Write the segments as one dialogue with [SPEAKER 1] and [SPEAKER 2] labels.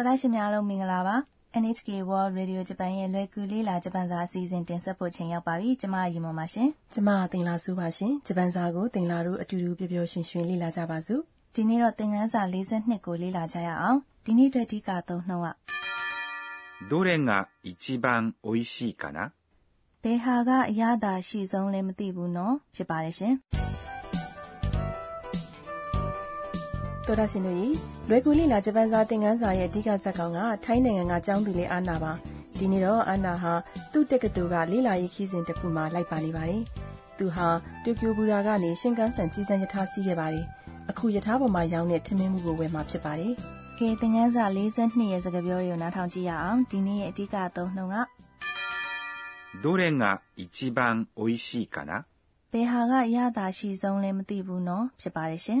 [SPEAKER 1] တော်ရရှိများလုံးမင်္ဂလာပါ NHK World Radio Japan ရဲ့လွယ်ကူလေးလာဂျပန်စာအစီအစဉ်တင်ဆက်ဖို့ချိန်ရောက်ပါပြီကျမရီမော်ပါရှင်
[SPEAKER 2] ကျမတင်လာစုပါရှင်ဂျပန်စာကိုတင်လာတို့အတူတူပျော်ပျော်ရွှင်ရွှင်လေ့လာကြပါစို့
[SPEAKER 1] ဒီနေ့တော့သင်ခန်းစာ42ကိုလေ့လာကြရအောင်ဒီနေ့အတွက်အဓိကသုံးနှုန်းက
[SPEAKER 3] どれが一番美味しいかな
[SPEAKER 1] ဘယ်ဟာကအရသာရှိဆုံးလဲမသိဘူးနော်ဖြစ်ပါတယ်ရှင်
[SPEAKER 2] တော်တာရှင်တို့ရေလွယ်ကူလေ့လာဂျပန်စာသင်ခန်းစာရဲ့အဓိကဇာတ်ကောင်ကထိုင်းနိုင်ငံကကျောင်းသူလေးအာနာပါဒီနေ့တော့အာနာဟာသူ့တက္ကသိုလ်ကလေ့လာရေးခီးစဉ်တစ်ခုမှာလိုက်ပါနေပါတယ်သူဟာတိုကျိုဘူရာကနေရှင်ကန်ဆန်ကြီးစံရထားစီးခဲ့ပါတယ်အခုရထားပေါ်မှာရောင်းတဲ့ထမင်းမှုကိုဝယ်မှာဖြစ်ပါတယ်
[SPEAKER 1] ကဲသင်ခန်းစာ42ရဲ့စကားပြောတွေကိုနားထောင်ကြည့်ရအောင်ဒီနေ့ရဲ့အဓိကသုံးနှုန်းက
[SPEAKER 3] どれが一番美味しいかな
[SPEAKER 1] ဘယ်ဟာကအရသာရှိဆုံးလဲမသိဘူးနော်ဖြစ်ပါတယ်ရှင်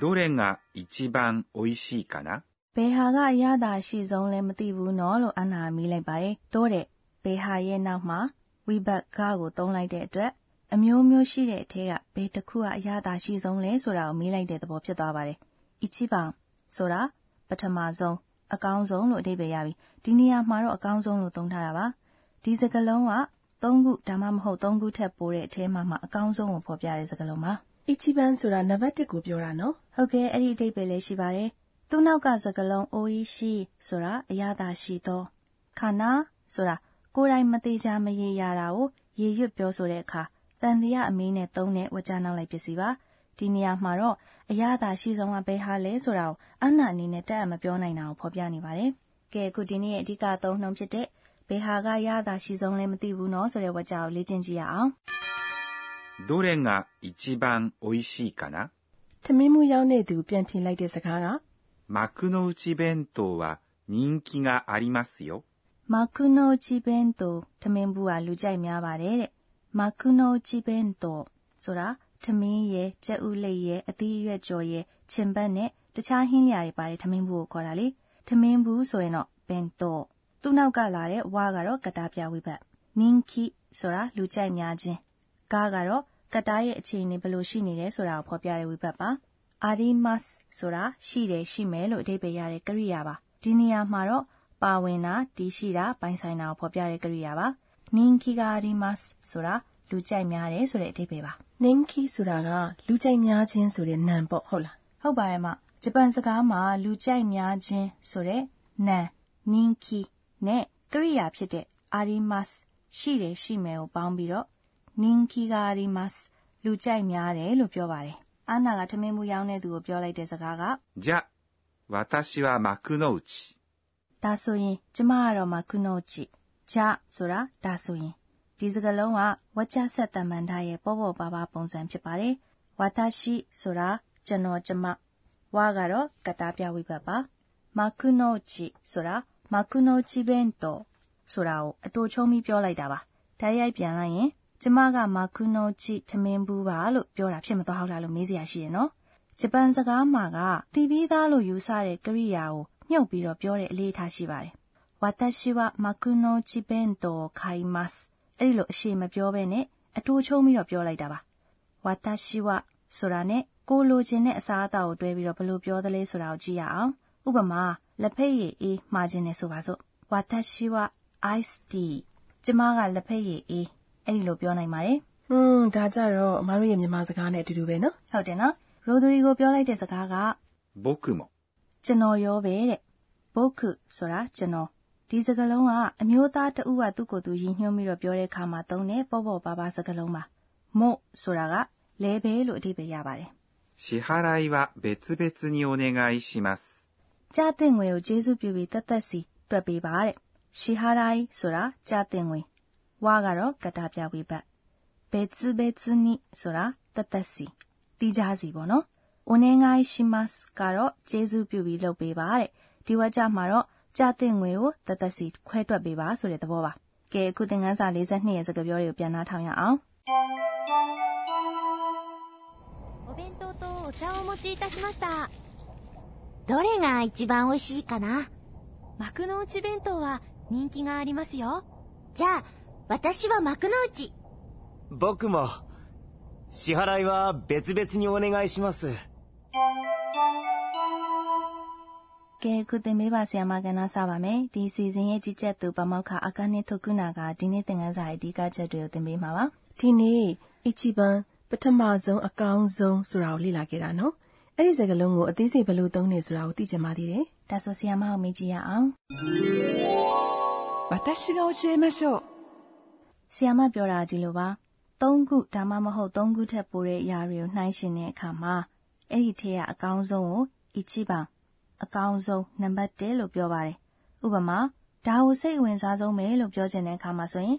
[SPEAKER 3] どれが一番美味しいかな
[SPEAKER 1] ဘယ်ဟာကအရသာရှိဆုံးလဲမသိဘူးနော်လို့အန်နာကမေးလိုက်ပါတယ်တိုးတဲ့ဘယ်ဟာရဲ့နောက်မှာဝိဘတ်ကားကိုသုံးလိုက်တဲ့အတွက်အမျိုးမျိုးရှိတဲ့အထက်ကဘယ်တစ်ခုကအရသာရှိဆုံးလဲဆိုတာကိုမေးလိုက်တဲ့သဘောဖြစ်သွားပါတယ်အချီပံဆိုတာပထမဆုံးအကောင်းဆုံးလို့အဓိပ္ပာယ်ရပြီဒီနေရာမှာတော့အကောင်းဆုံးလို့သုံးထားတာပါဒီစကားလုံးက၃ခုဒါမှမဟုတ်၃ခုထက်ပိုတဲ့အထဲမှာမှအကောင်းဆုံးကိုဖော်ပြတဲ့စကားလုံးပါ
[SPEAKER 2] အချီပန်ဆိုတာနံပါတ်1ကိုပြောတာနော်
[SPEAKER 1] ဟုတ်ကဲ့အဲ့ဒီအဓိပ္ပာယ်လည်းရှိပါတယ်။သူ့နောက်ကစကားလုံး oishi ဆိုတာအရသာရှိသောခါနာဆိုတာကိုယ်တိုင်မသေးချာမရေရာတာကိုရေရွတ်ပြောဆိုတဲ့အခါတန်တရားအမေးနဲ့သုံးတဲ့ဝကြနောက်လိုက်ပစ္စည်းပါဒီနေရာမှာတော့အရသာရှိဆုံးကဘယ်ဟာလဲဆိုတာကိုအနာအနေနဲ့တက်အမပြောနိုင်တာကိုဖော်ပြနေပါတယ်။ကဲအခုဒီနေ့ရဲ့အဓိကသုံးနှုန်းဖြစ်တဲ့ဘယ်ဟာကရသာရှိဆုံးလဲမသိဘူးเนาะဆိုတဲ့ဝကြကိုလေ့ကျင့်ကြည့်ရအောင်
[SPEAKER 3] どれが一番美味しいかな
[SPEAKER 2] ထမင်းမှုရောင်းတဲ့သူပြန်ပြင်လိုက်တဲ့စကားက
[SPEAKER 3] 幕の内弁当は人気がありますよ
[SPEAKER 1] မကုနိုချီဘန်တိုထမင်းဘူးကလူကြိုက်များပါတယ်တဲ့မကုနိုချီဘန်တိုဆိုတာထမင်းရဲ့ကြက်ဥလိပ်ရဲ့အသီးအရွက်ကြော်ရဲ့ချင်ပတ်နဲ့တခြားဟင်းလျာတွေပါတယ်ထမင်းဘူးကိုခေါ်တာလေထမင်းဘူးဆိုရင်တော့ဘန်တိုသူ့နောက်ကလာတဲ့ဝါကတော့ကတားပြဝိဘတ်နင်းခီဆိုတာလူကြိုက်များခြင်းကားကတော့ ကတားရဲ့အခြေအနေဘယ်လိုရှိနေလဲဆိုတာကိုဖော်ပြတဲ့ဝိဘတ်ပါအာဒီမတ်ဆိုတာရှိတယ်ရှိမယ်လို့အဓိပ္ပာယ်ရတဲ့ကရိယာပါဒီနေရာမှာတော့ပါဝင်တာတည်ရှိတာပိုင်ဆိုင်တာကိုဖော်ပြတဲ့ကရိယာပါနင်းခီဂါရီမတ်ဆိုတာလူကြိုက်များတယ်ဆိုတဲ့အဓိပ္ပာယ်ပါ
[SPEAKER 2] နင်းခီဆိုတာကလူကြိုက်များခြင်းဆိုတဲ့နာမ်ပေါ့ဟုတ်လား
[SPEAKER 1] ဟုတ်ပါတယ်မဂျပန်စကားမှာလူကြိုက်များခြင်းဆိုတဲ့နာနင်းခီနဲ့ကရိယာဖြစ်တဲ့အာရီမတ်ရှိတယ်ရှိမယ်ကိုပေါင်းပြီးတော့ နင်းခီဂါရီမတ်လူကြိုက်များတယ်လို့ပြောပါတယ်အာနာကထမင်းမှုရောင်းတဲ့သူကိုပြောလိုက်တဲ့စကားက
[SPEAKER 3] じゃ私は幕の内
[SPEAKER 1] ဒါဆိုရင်ကျမကတော့မကုနိုချီဂျဆိုတာဒါဆိုရင်ဒီစကားလုံးကဝကြဆက်တမန်ထားရဲ့ပေါ်ပေါ်ပါပါပုံစံဖြစ်ပါတယ်ဝါတာရှိဆိုတာကျွန်တော်ကျမဝါကတော့ကတားပြဝိဘတ်ပါမကုနိုချီဆိုတာမကုနိုချီဘန်တိုဆိုတာကိုအတူချုံးပြီးပြောလိုက်တာပါတိုက်ရိုက်ပြန်လိုက်ရင် ကျမကမကုနိုချီထမင်းဘူးပါလို့ပြောတာဖြစ်မသွားဟုတ်လားလို့မေးစရာရှိရနော်ဂျပန်စကားမှာကတီးပြီးသားလို့ယူဆတဲ့ကရိယာကိုမြုပ်ပြီးတော့ပြောတဲ့အလေးထားရှိပါတယ်။ဝါတရှိဝမကုနိုချီဘန်တိုခိုင်မတ်အဲ့ဒီလိုအရှိမပြောဘဲနဲ့အတူချုံပြီးတော့ပြောလိုက်တာပါ။ဝါတရှိဝဆိုတာနဲ့ကိုလိုချင်တဲ့အစားအသောက်ကိုတွဲပြီးတော့ဘယ်လိုပြောသလဲဆိုတာကိုကြည့်ရအောင်။ဥပမာလက်ဖက်ရည်အေးမှာခြင်းနဲ့ဆိုပါစို့။ဝါတရှိဝ ice tea ကျမကလက်ဖက်ရည်အေး အဲ့ဒီလိုပြောနိုင်ပါတယ်။
[SPEAKER 2] ဟွန်းဒါကြတော့အမားတို့ရဲ့မြန်မာစကားနဲ့အတူတူပဲနော်
[SPEAKER 1] ဟုတ်တယ်နော်။ရိုဒရီကိုပြောလိုက်တဲ့စကားက
[SPEAKER 3] 僕も
[SPEAKER 1] ကျွန်တော်ရောပဲတဲ့ဘုတ်ခုဆိုတာကျွန်တော်ဒီစကားလုံးကအမျိုးသားတဦးကသူ့ကိုယ်သူရည်ညွှန်းပြီးတော့ပြောတဲ့အခါမှာသုံးတဲ့ပေါ့ပေါ့ပါပါစကားလုံးပါမို့ဆိုတာကလဲပဲလို့အဓိပ္ပာယ်ရပါတယ်
[SPEAKER 3] 支払いは別々にお願いします
[SPEAKER 1] ကြားတဲ့ငွေကိုကျေးဇူးပြုပြီးတက်တက်စီတွက်ပေးပါတဲ့ရှီဟာရိုင်းဆိုတာကြားတဲ့ငွေ ဝါကတော့ကတာပြဝိဘတ်ဘဲツဘဲツနီဆိုတာတက်တက်စီတီးကြစီပေါ့နော်ဥ အိုနေငိုင်းရှိမတ်ကတော့ကျေးဇူးပြုပြီးလုပ်ပေးပါတဲ့ဒီဝါကြမှာတော့ကြာတဲ့ငွေကိုတသက်စီခွဲတွက်ပေးပါဆိုတဲ့သဘောပါကဲအခုသင်ခန်းစာ42ရဲ့စကားပြောတွေကိုပြန်နှားထောင်ရအောင်
[SPEAKER 4] お弁当とお茶をお持ちいたしましたどれが一番美味しいかな幕の内弁当は人気がありますよじゃあ 私は幕の内
[SPEAKER 5] 僕も支払いは別々にお願いします
[SPEAKER 1] ကဲခုသင်မေးပါဆရာမကဏ္ဍစပါမယ်ဒီစီစဉ်ရဲ့ကြီးကြပ်သူပမောက္ခအကနဲ့ထုတ်ကုနာကဒီနေ့သင်ခန်းစာရဲ့အဓိကချက်တွေကိုသင်ပေးမှာပါ
[SPEAKER 2] ဒီနေ့အချီပန်ပထမဆုံးအကောင်းဆုံးဆိုတာကိုလေ့လာခဲ့တာနော်အဲ့ဒီစကားလုံးကိုအသေးစိတ်ဘယ်လိုသုံးနေဆိုတာကိုသိချင်ပါသေးတယ်
[SPEAKER 1] ဒါဆိုဆရာမကိုမေးကြည့်ရအောင်
[SPEAKER 6] 私が教えましょう。
[SPEAKER 1] ဆရာမပြောတာဒီလိုပါ၃ခုဒါမှမဟုတ်၃ခုထက်ပိုတဲ့အရာတွေကိုနှိုင်းယှဉ်တဲ့အခါမှာအဲ့ဒီထဲကအကောင်းဆုံးကိုအချီပန်အကောင်းဆုံးနံပါတ်1လို့ပြောပါတယ်ဥပမာဒါကိုစိတ်ဝင်စားဆုံးပဲလို့ပြောချင်တဲ့အခါမှာဆိုရင်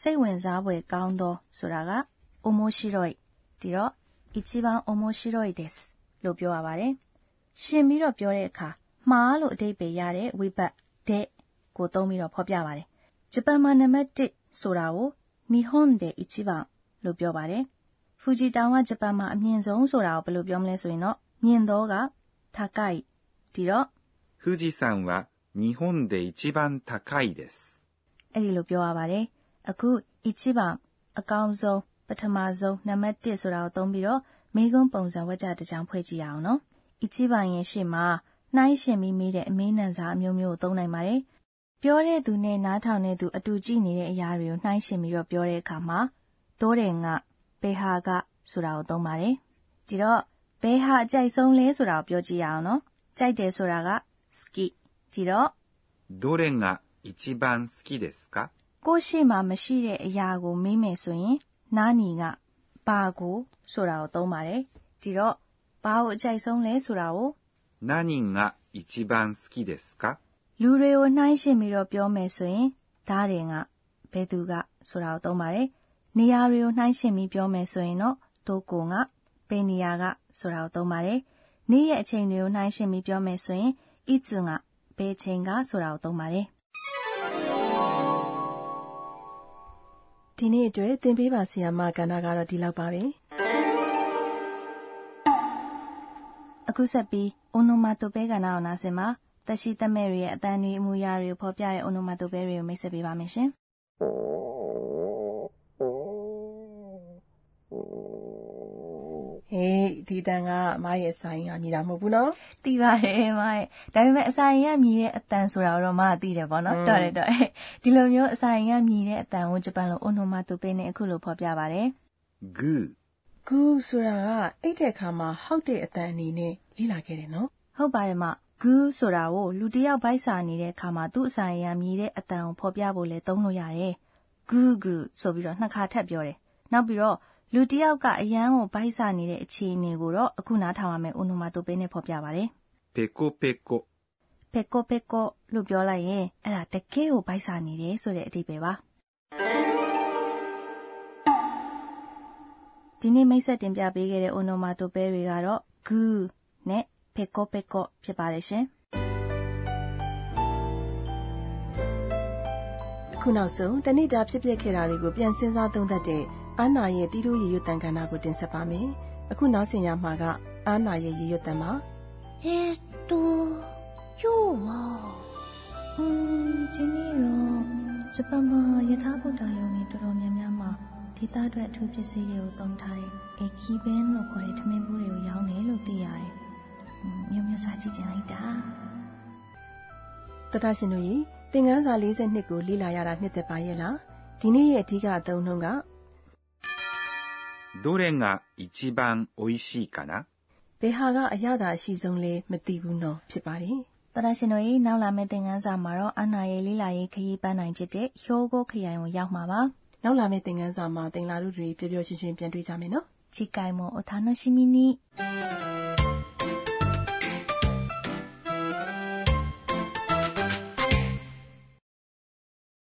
[SPEAKER 1] စိတ်ဝင်စားဖွယ်ကောင်းသောဆိုတာက omoshiroi ဒီတော့ ichiban omoshiroi desu လို့ပြောရပါတယ်ရှင်ပြီးတော့ပြောတဲ့အခါမှားလို့အဓိပ္ပာယ်ရတဲ့ဝိဘတ်တဲ့ကိုသုံးပြီးတော့ဖော်ပြပါတယ်ဂျပန်မှာနံပါတ်1 ဆိုတာကိုနီဟွန်ဒေအချီဘာလို့ပြောပါတယ်။ဖူဂျီတောင်ကဂျပန်မှာအမြင့်ဆုံးဆိုတာကိုဘယ်လိုပြောမလဲဆိုရင်တော့မြင့်သောကတာကိုက်ဒီတော့
[SPEAKER 3] ဖူဂျီဆန်ကနီဟွန်ဒေအချီဘန်တာကိုက်です။
[SPEAKER 1] အဲ့ဒီလိုပြောရပါတယ်။အခုအချီဘာအကောင်းဆုံးပထမဆုံးနံပါတ်1ဆိုတာကိုသုံးပြီးတော့မိကုံးပုံစံဝကြတစ်ကြောင်ဖွဲ့ကြည့်ရအောင်နော်။အချီဘာရဲ့ရှေ့မှာနှိုင်းရှင်ပြီးမိတဲ့အမေးနံစာအမျိုးမျိုးကိုသုံးနိုင်ပါတယ် ပြောတဲ့သူနဲ့နားထောင်တဲ့သူအတူကြည့်နေတဲ့အရာတွေကိုနှိုင်းရှင်ပြီးတော့ပြောတဲ့အခါမှာတိုးတယ်ငါဘေဟာကဆိုတာကိုသုံးပါတယ်ဒီတော့ဘယ်ဟာအကြိုက်ဆုံးလဲဆိုတာကိုပြောကြည့်ရအောင်နော်ကြိုက်တယ်ဆိုတာက ski ဒီတော့
[SPEAKER 3] どれが一番好きですか
[SPEAKER 1] ကိုယ့်ရှိမှမရှိတဲ့အရာကိုမေးမယ်ဆိုရင်နာနီကဘာကိုဆိုတာကိုသုံးပါတယ်ဒီတော့ဘာကိုအကြိုက်ဆုံးလဲဆိုတာကို
[SPEAKER 3] 何が一番好きですか
[SPEAKER 1] လူတွေကိုနှိုင်းယှဉ်ပြီးတော့ပြောမယ်ဆိုရင်ဒါတွေကဘယ်သူကဆိုတာကိုသုံးပါတယ်နေရာတွေကိုနှိုင်းယှဉ်ပြီးပြောမယ်ဆိုရင်တော့ဒိုကိုကဘယ်နေရာကဆိုတာကိုသုံးပါတယ်နေ့ရဲ့အချိန်တွေကိုနှိုင်းယှဉ်ပြီးပြောမယ်ဆိုရင်အီချွန်ကဘယ်ချိန်ကဆိုတာကိုသုံးပါတယ်
[SPEAKER 2] ဒီနေ့အတွက်သင်ပေးပါဆီယာမကဏ္ဍကတော့ဒီလောက်ပါပဲ
[SPEAKER 1] အခုဆက်ပြီး onomatope ကဏ္ဍအောင်နာစင်မှာ တက်ရှိတက်မဲ့တွေရဲ့အတန်တွေအမူအရာတွေကိုဖော်ပြတဲ့ onomatope တွေကိုမိတ်ဆက်ပေးပါမယ်ရှင်
[SPEAKER 2] ဟေးဒီတန်ကမရဲ့ဆိုင်ကမြည်တာမဟုတ်ဘူးနော်။
[SPEAKER 1] သိပါတယ်မရဲ့။ဒါပေမဲ့အစာရင်ကမြည်တဲ့အတန်ဆိုတာတော့မကသိတယ်ပေါ့နော်။တော်တယ်တော်တယ်။ဒီလိုမျိုးအစာရင်ကမြည်တဲ့အတန်ကိုဂျပန်လို onomatope နဲ့အခုလိုဖော်ပြပါတယ်
[SPEAKER 3] グー、
[SPEAKER 2] ဂူဆိုတာကအိတ်တဲ့အခါမှာဟောက်တဲ့အတန်အနေနဲ့လေ့လာခဲ့တယ်နော်။
[SPEAKER 1] ဟုတ်ပါတယ်မ။ ဂူးဆိုတာကိုလူတယောက်ဗိုက်စာနေတဲ့အခါမှာသူ့အစာရံမြည်တဲ့အတန်ကိုဖော်ပြဖို့လဲသုံးလို့ရတယ်။ဂူးဂူးဆိုပြီးတော့နှစ်ခါထပ်ပြောတယ်။နောက်ပြီးတော့လူတယောက်ကအရန်ကိုဗိုက်စာနေတဲ့အခြေအနေကိုတော့အခုနားထောင်ရမယ်။အိုနိုမာတိုပေးနဲ့ဖော်ပြပါတယ်။
[SPEAKER 3] ပေကိုပေကို
[SPEAKER 1] ပေကိုပေကိုလို့ပြောလိုက်ရင်အဲ့ဒါတကယ်ကိုဗိုက်စာနေတယ်ဆိုတဲ့အဓိပ္ပာယ်ပါ။ဒီနေ့မိတ်ဆက်တင်ပြပေးခဲ့တဲ့အိုနိုမာတိုပဲတွေကတော့ goo နဲ့ ပက်ကောပက်ကောဖြစ်ပါတယ်ရှင်။
[SPEAKER 2] ခုနောက်ဆုံးတနေ့တာဖြစ်ပျက်ခဲ့တာတွေကိုပြန်စင်းစားသုံးသပ်တဲ့အာနာရဲ့တီးတိုးရေရွတ်တန်ကဏ္ဍကိုတင်ဆက်ပါမယ်။အခုနောက်ဆင်ရမှာကအာနာရဲ့ရေရွတ်တန်ပါ။
[SPEAKER 4] ဟဲ့တော့ယောဝါ
[SPEAKER 1] ဟွန်းဒီနေ့တော့ဂျပန်မှာယထာဘုဒ္ဓယုံတွေတော်တော်များများမှာဒေသအတွက်အထူးပစ္စည်းတွေကိုသုံးထားတဲ့ ekeben လို့ခေါ်တဲ့ထမင်းဘူးတွေကိုရောင်းတယ်လို့သိရတယ် မျိုးမျိုးစားကြည့်ကြလိုက်တာ။
[SPEAKER 2] တတရှင်တို့ရေသင်ခန်းစာ42ကိုလေ့လာရတာနှစ်သက်ပါရဲ့လားဒီနေ့ရဲ့အဓိကအသုံးနှုန်းက
[SPEAKER 3] どれが一番美味しいかな
[SPEAKER 2] ဘယ်ဟာကအရသာအရှိဆုံးလဲမသိဘူးနော်ဖြစ်ပါတယ်
[SPEAKER 1] တရရှင်တို့ရေနောက်လာမယ့်သင်ခန်းစာမှာတော့အနာရဲ့လေးလာရေးခရီးပန်းနိုင်ဖြစ်တဲ့ဟျိုးကိုခရိုင်ကိုရောက်မှာပါ
[SPEAKER 2] နောက်လာမယ့်သင်ခန်းစာမှာတင်လာတို့တွေပျော်ပျော်ရွှင်ရွှင်ပြန်တွေ့ကြမယ်နော်
[SPEAKER 1] 次回もお楽しみに